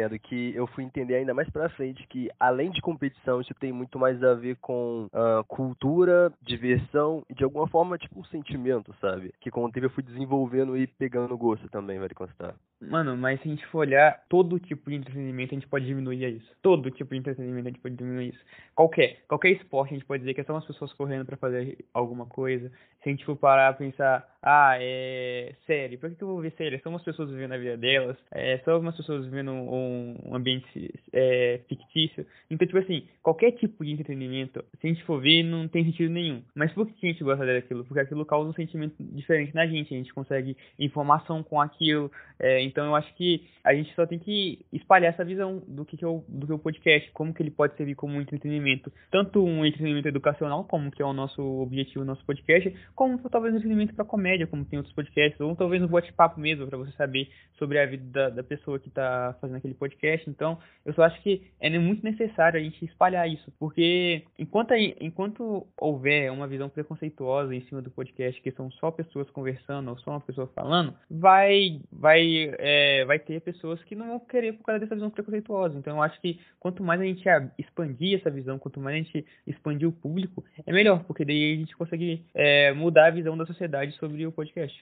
Sendo que eu fui entender ainda mais pra frente que, além de competição, isso tem muito mais a ver com uh, cultura, diversão e, de alguma forma, tipo, um sentimento, sabe? Que com o tempo eu fui desenvolvendo e pegando gosto também, vai constar. Mano, mas se a gente for olhar todo tipo de entretenimento, a gente pode diminuir isso. Todo tipo de entretenimento a gente pode diminuir isso. Qualquer, qualquer esporte a gente pode dizer que é só umas pessoas correndo para fazer alguma coisa. Se a gente for parar pra pensar, ah, é série, por que, que eu vou ver série? É só umas pessoas vivendo a vida delas, é só pessoas vivendo um um ambiente é, fictício. Então, tipo assim, qualquer tipo de entretenimento, se a gente for ver, não tem sentido nenhum. Mas por que a gente gosta daquilo? Porque aquilo causa um sentimento diferente na gente, a gente consegue informação com aquilo. É, então, eu acho que a gente só tem que espalhar essa visão do que, que, é, o, do que é o podcast, como que ele pode servir como um entretenimento, tanto um entretenimento educacional, como que é o nosso objetivo, o nosso podcast, como talvez um entretenimento para comédia, como tem outros podcasts, ou talvez um bate-papo mesmo, para você saber sobre a vida da, da pessoa que está fazendo aquele podcast. Então, eu só acho que é muito necessário a gente espalhar isso, porque enquanto, enquanto houver uma visão preconceituosa em cima do podcast, que são só pessoas conversando ou só uma pessoa falando, vai, vai, é, vai ter pessoas que não vão querer por causa dessa visão preconceituosa. Então, eu acho que quanto mais a gente expandir essa visão, quanto mais a gente expandir o público, é melhor, porque daí a gente consegue é, mudar a visão da sociedade sobre o podcast.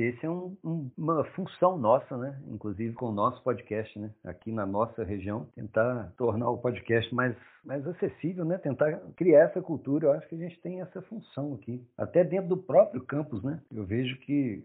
Esse é um, um, uma função nossa, né? Inclusive com o nosso podcast, né? Aqui na nossa região, tentar tornar o podcast mais, mais acessível, né? Tentar criar essa cultura. Eu acho que a gente tem essa função aqui, até dentro do próprio campus, né? Eu vejo que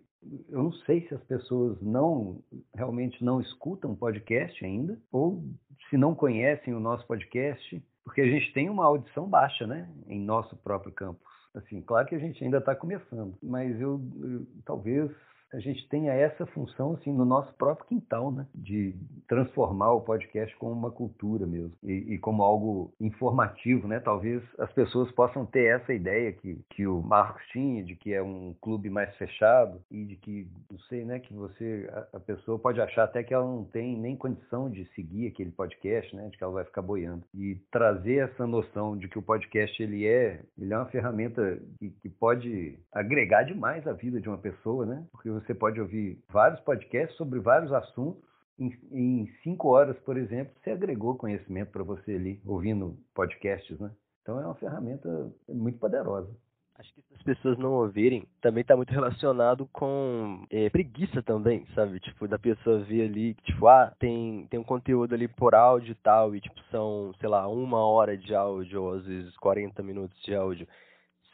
eu não sei se as pessoas não realmente não escutam podcast ainda, ou se não conhecem o nosso podcast, porque a gente tem uma audição baixa, né? Em nosso próprio campus. Assim, claro que a gente ainda está começando, mas eu, eu, talvez a gente tenha essa função assim no nosso próprio quintal, né? De transformar o podcast como uma cultura mesmo e, e, como algo informativo, né? Talvez as pessoas possam ter essa ideia que, que o Marcos tinha de que é um clube mais fechado e de que não sei, né? Que você a, a pessoa pode achar até que ela não tem nem condição de seguir aquele podcast, né? De que ela vai ficar boiando e trazer essa noção de que o podcast ele é ele é uma ferramenta que, que pode agregar demais a vida de uma pessoa, né? Porque você pode ouvir vários podcasts sobre vários assuntos. Em, em cinco horas, por exemplo, você agregou conhecimento para você ali, ouvindo podcasts, né? Então é uma ferramenta muito poderosa. Acho que se as pessoas não ouvirem, também está muito relacionado com é, preguiça também, sabe? Tipo, da pessoa ver ali, tipo, ah, tem, tem um conteúdo ali por áudio e tal, e tipo, são, sei lá, uma hora de áudio, ou às vezes 40 minutos de áudio.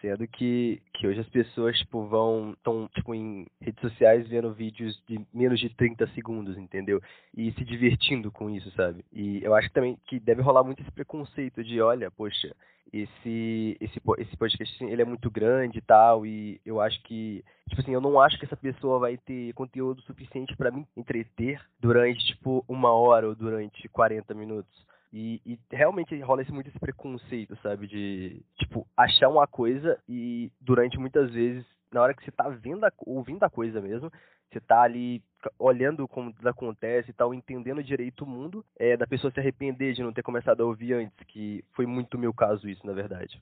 Sendo que, que hoje as pessoas, tipo, vão, estão, tipo, em redes sociais vendo vídeos de menos de 30 segundos, entendeu? E se divertindo com isso, sabe? E eu acho também que deve rolar muito esse preconceito de, olha, poxa, esse, esse, esse podcast, assim, ele é muito grande e tal, e eu acho que, tipo assim, eu não acho que essa pessoa vai ter conteúdo suficiente para me entreter durante, tipo, uma hora ou durante 40 minutos. E, e, realmente rola esse, muito esse preconceito, sabe? De, tipo, achar uma coisa e durante muitas vezes, na hora que você tá vendo a, ouvindo a coisa mesmo, você tá ali olhando como acontece e tal, entendendo direito o mundo, é da pessoa se arrepender de não ter começado a ouvir antes, que foi muito meu caso isso, na verdade.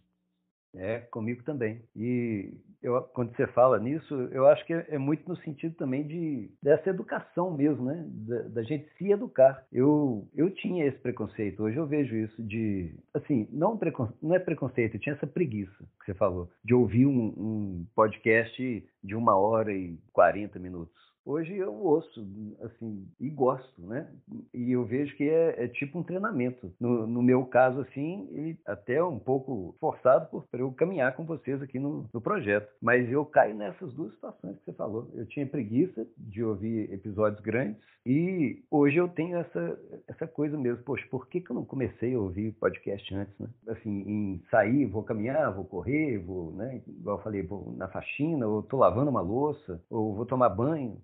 É, comigo também. E eu, quando você fala nisso, eu acho que é, é muito no sentido também de dessa educação mesmo, né? Da, da, gente se educar. Eu, eu tinha esse preconceito, hoje eu vejo isso de, assim, não, não é preconceito, eu tinha essa preguiça que você falou, de ouvir um, um podcast de uma hora e 40 minutos. Hoje eu ouço, assim, e gosto, né? E eu vejo que é, é tipo um treinamento. No, no, meu caso, assim, e até um pouco forçado por eu caminhar com vocês aqui no, no, projeto. Mas eu caio nessas duas situações que você falou. Eu tinha preguiça de ouvir episódios grandes e hoje eu tenho essa, essa coisa mesmo. Poxa, por que, que eu não comecei a ouvir podcast antes, né? Assim, em sair, vou caminhar, vou correr, vou, né? Igual eu falei, vou na faxina, ou tô lavando uma louça, ou vou tomar banho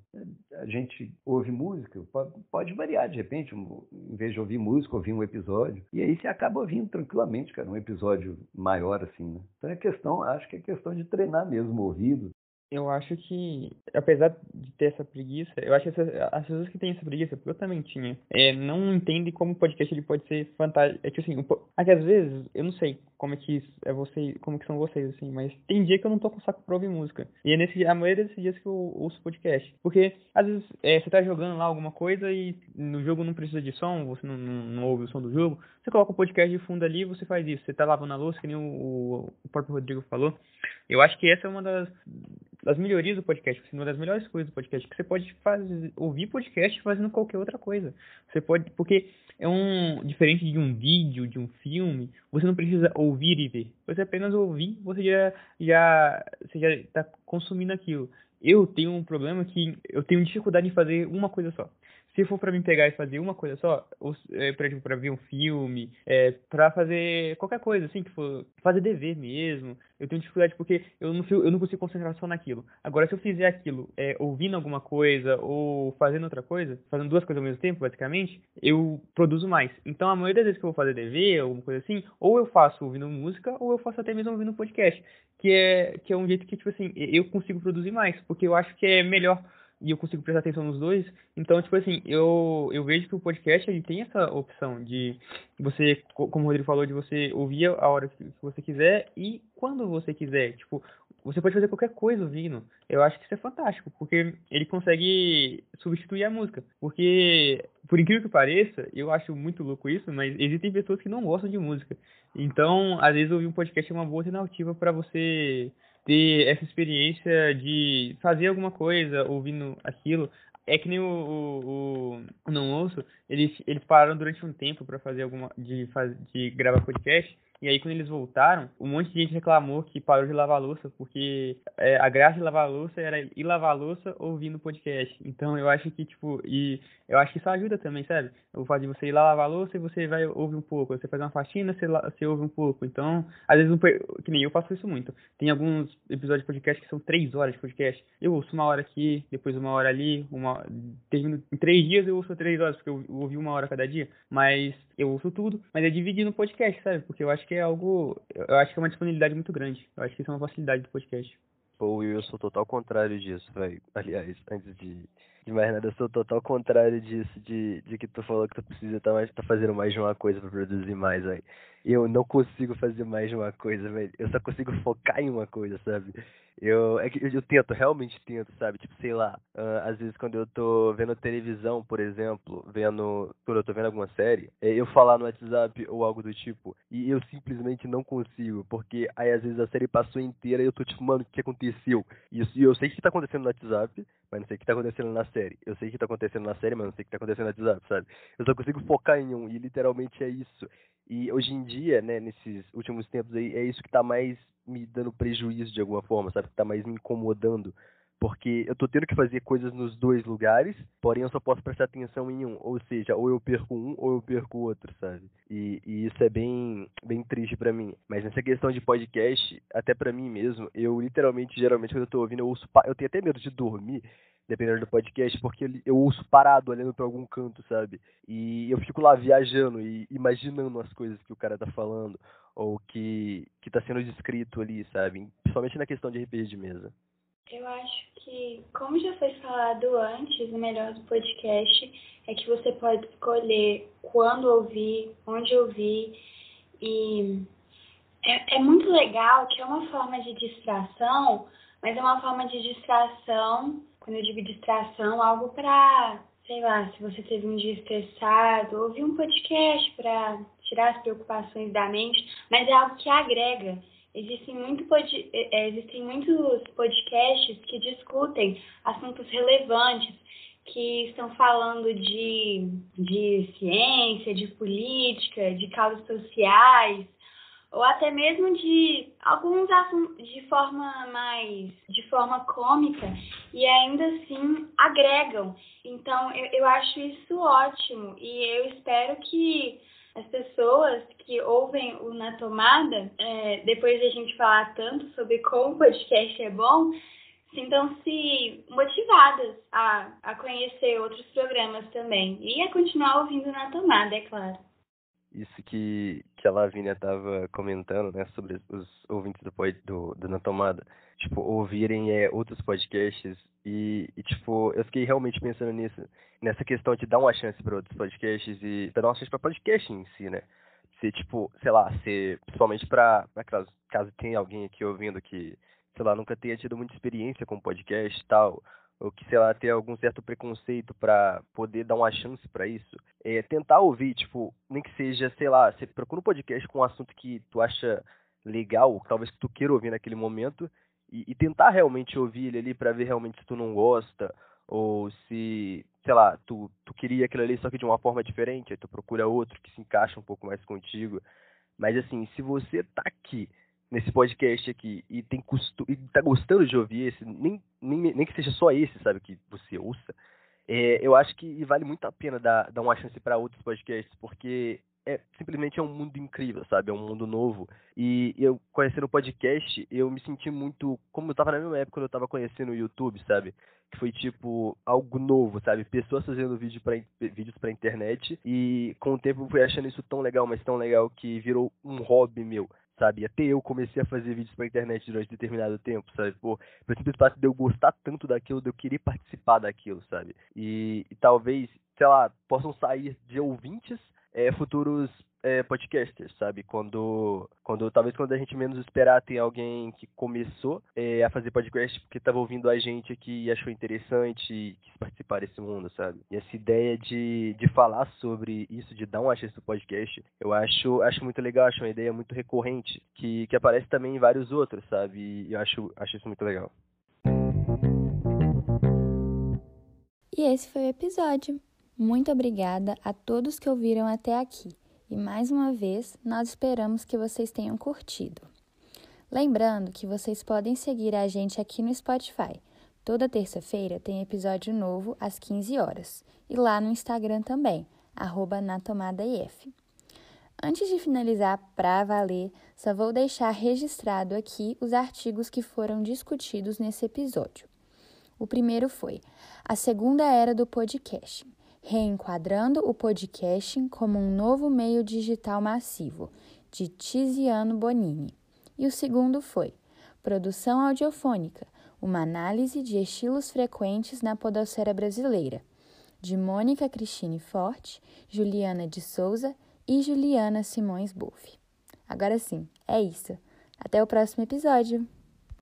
a gente ouve música, pode, variar de repente, em vez de ouvir música, ouvir um episódio. E aí você acaba ouvindo tranquilamente, cara, um episódio maior assim, né? Então é questão, acho que é questão de treinar mesmo o ouvido, eu acho que, apesar de ter essa preguiça, eu acho que as pessoas que têm essa preguiça, porque eu também tinha, é, não entendem como o podcast ele pode ser fantástico. É que assim, um, é que às vezes, eu não sei como é que é você, como que são vocês, assim, mas tem dia que eu não tô com saco pra ouvir música. E é nesse, a maioria desses dias que eu ouço podcast. Porque, às vezes, é, você tá jogando lá alguma coisa e no jogo não precisa de som, você não, não, não ouve o som do jogo, você coloca o podcast de fundo ali e você faz isso. Você tá lavando a louça, que nem o, o próprio Rodrigo falou. Eu acho que essa é uma das das melhorias do podcast, assim, uma das melhores coisas do podcast, que você pode fazer, ouvir podcast fazendo qualquer outra coisa. Você pode, porque é um diferente de um vídeo, de um filme, você não precisa ouvir e ver. Você apenas ouvir, você já já você já está consumindo aquilo. Eu tenho um problema que eu tenho dificuldade em fazer uma coisa só. Se for para mim pegar e fazer uma coisa só, é, tipo, pra ver um filme, é, pra fazer qualquer coisa, assim, que for fazer dever mesmo, eu tenho dificuldade porque eu não, eu não consigo concentrar só naquilo. Agora, se eu fizer aquilo é, ouvindo alguma coisa ou fazendo outra coisa, fazendo duas coisas ao mesmo tempo, basicamente, eu produzo mais. Então, a maioria das vezes que eu vou fazer dever, alguma coisa assim, ou eu faço ouvindo música, ou eu faço até mesmo ouvindo podcast, que é, que é um jeito que, tipo assim, eu consigo produzir mais, porque eu acho que é melhor e eu consigo prestar atenção nos dois. Então, tipo assim, eu, eu vejo que o podcast ele tem essa opção de você, como o Rodrigo falou, de você ouvir a hora que você quiser e quando você quiser. Tipo, você pode fazer qualquer coisa ouvindo. Eu acho que isso é fantástico, porque ele consegue substituir a música. Porque, por incrível que pareça, eu acho muito louco isso, mas existem pessoas que não gostam de música. Então, às vezes, ouvir um podcast é uma boa alternativa para você ter essa experiência de fazer alguma coisa ouvindo aquilo. É que nem o, o, o Não Ouço, eles, eles pararam durante um tempo para fazer alguma. De, de gravar podcast. E aí, quando eles voltaram, um monte de gente reclamou que parou de lavar louça, porque é, a graça de lavar louça era ir lavar louça ouvindo podcast. Então, eu acho que, tipo, e eu acho que isso ajuda também, sabe? O fato de você ir lá lavar louça e você vai ouvir um pouco. Você faz uma faxina, você, você ouve um pouco. Então, às vezes, um, que nem eu faço isso muito. Tem alguns episódios de podcast que são três horas de podcast. Eu ouço uma hora aqui, depois uma hora ali, uma... Termino... Em três dias eu ouço três horas, porque eu ouvi uma hora cada dia. Mas eu ouço tudo, mas é dividido no podcast, sabe? Porque eu acho que é algo. Eu acho que é uma disponibilidade muito grande. Eu acho que isso é uma facilidade do podcast. Pô, eu sou total contrário disso, velho. Aliás, antes de, de mais nada, eu sou total contrário disso, de, de que tu falou que tu precisa estar tá, tá fazendo mais de uma coisa para produzir mais, velho. Eu não consigo fazer mais de uma coisa, velho. Eu só consigo focar em uma coisa, sabe? Eu, é eu, eu tento, realmente tento, sabe? Tipo, sei lá, uh, às vezes quando eu tô vendo televisão, por exemplo, vendo, quando eu tô vendo alguma série, é, eu falar no WhatsApp ou algo do tipo, e eu simplesmente não consigo, porque aí às vezes a série passou inteira e eu tô tipo, mano, o que aconteceu? E eu, eu sei que tá acontecendo no WhatsApp, mas não sei o que tá acontecendo na série. Eu sei que tá acontecendo na série, mas não sei o que tá acontecendo no WhatsApp, sabe? Eu só consigo focar em um, e literalmente é isso. E hoje em dia, né, nesses últimos tempos aí, é isso que tá mais me dando prejuízo de alguma forma, sabe? Tá mais me incomodando. Porque eu tô tendo que fazer coisas nos dois lugares, porém eu só posso prestar atenção em um. Ou seja, ou eu perco um ou eu perco o outro, sabe? E, e isso é bem, bem triste para mim. Mas nessa questão de podcast, até para mim mesmo, eu literalmente, geralmente, quando eu tô ouvindo, eu ouço. Eu tenho até medo de dormir dependendo do podcast, porque eu ouço parado olhando para algum canto, sabe? E eu fico lá viajando e imaginando as coisas que o cara tá falando ou que que tá sendo descrito ali, sabe? Principalmente na questão de RPG de mesa. Eu acho que, como já foi falado antes, o melhor do podcast é que você pode escolher quando ouvir, onde ouvir e é, é muito legal que é uma forma de distração, mas é uma forma de distração quando eu digo distração, algo para, sei lá, se você teve um dia estressado, ouvir um podcast para tirar as preocupações da mente, mas é algo que agrega. Existem, muito pod... É, é, existem muitos podcasts que discutem assuntos relevantes, que estão falando de, de ciência, de política, de causas sociais, ou até mesmo de alguns assuntos de forma mais de forma cômica e ainda assim agregam. Então eu, eu acho isso ótimo e eu espero que as pessoas que ouvem o Na Tomada, é, depois de a gente falar tanto sobre como o podcast é bom, sintam-se motivadas a, a conhecer outros programas também e a continuar ouvindo Na Tomada, é claro isso que, que a Lavínia estava comentando, né, sobre os ouvintes do, do, do Na Tomada, tipo, ouvirem é, outros podcasts e, e, tipo, eu fiquei realmente pensando nisso, nessa questão de dar uma chance para outros podcasts e dar uma chance para podcast em si, né? Se, tipo, sei lá, se, principalmente para caso, caso tenha alguém aqui ouvindo que, sei lá, nunca tenha tido muita experiência com podcast e tal, ou que, sei lá, ter algum certo preconceito para poder dar uma chance para isso, é tentar ouvir, tipo, nem que seja, sei lá, você procura um podcast com um assunto que tu acha legal, talvez que tu queira ouvir naquele momento, e, e tentar realmente ouvir ele ali para ver realmente se tu não gosta, ou se, sei lá, tu, tu queria aquilo ali só que de uma forma diferente, aí tu procura outro que se encaixa um pouco mais contigo. Mas assim, se você tá aqui nesse podcast aqui e tem custo, e tá gostando de ouvir esse, nem, nem, nem que seja só esse, sabe, que você ouça, É, eu acho que vale muito a pena dar, dar uma chance para outros podcasts, porque é simplesmente é um mundo incrível, sabe? É um mundo novo. E eu conhecendo o podcast, eu me senti muito como eu tava na mesma época quando eu tava conhecendo o YouTube, sabe? Que foi tipo algo novo, sabe? Pessoas fazendo vídeo pra, vídeos pra internet e com o tempo eu fui achando isso tão legal, mas tão legal que virou um hobby meu sabe? Até eu comecei a fazer vídeos pra internet durante determinado tempo, sabe? Pô, pelo simples fato de eu gostar tanto daquilo, de eu querer participar daquilo, sabe? E, e talvez, sei lá, possam sair de ouvintes é, futuros é, podcasters, sabe? Quando, quando talvez quando a gente menos esperar tem alguém que começou é, a fazer podcast porque estava ouvindo a gente aqui e achou interessante e quis participar desse mundo, sabe? E essa ideia de, de falar sobre isso, de dar um chance do podcast, eu acho, acho muito legal, acho uma ideia muito recorrente que, que aparece também em vários outros, sabe? E eu acho, acho isso muito legal. E esse foi o episódio. Muito obrigada a todos que ouviram até aqui e mais uma vez nós esperamos que vocês tenham curtido. Lembrando que vocês podem seguir a gente aqui no Spotify. Toda terça-feira tem episódio novo às 15 horas e lá no Instagram também, natomadaif. Antes de finalizar para valer, só vou deixar registrado aqui os artigos que foram discutidos nesse episódio. O primeiro foi a segunda era do podcast Reenquadrando o Podcasting como um Novo Meio Digital Massivo, de Tiziano Bonini. E o segundo foi Produção Audiofônica, uma análise de estilos frequentes na podosfera brasileira, de Mônica Cristine Forte, Juliana de Souza e Juliana Simões Buff. Agora sim, é isso. Até o próximo episódio!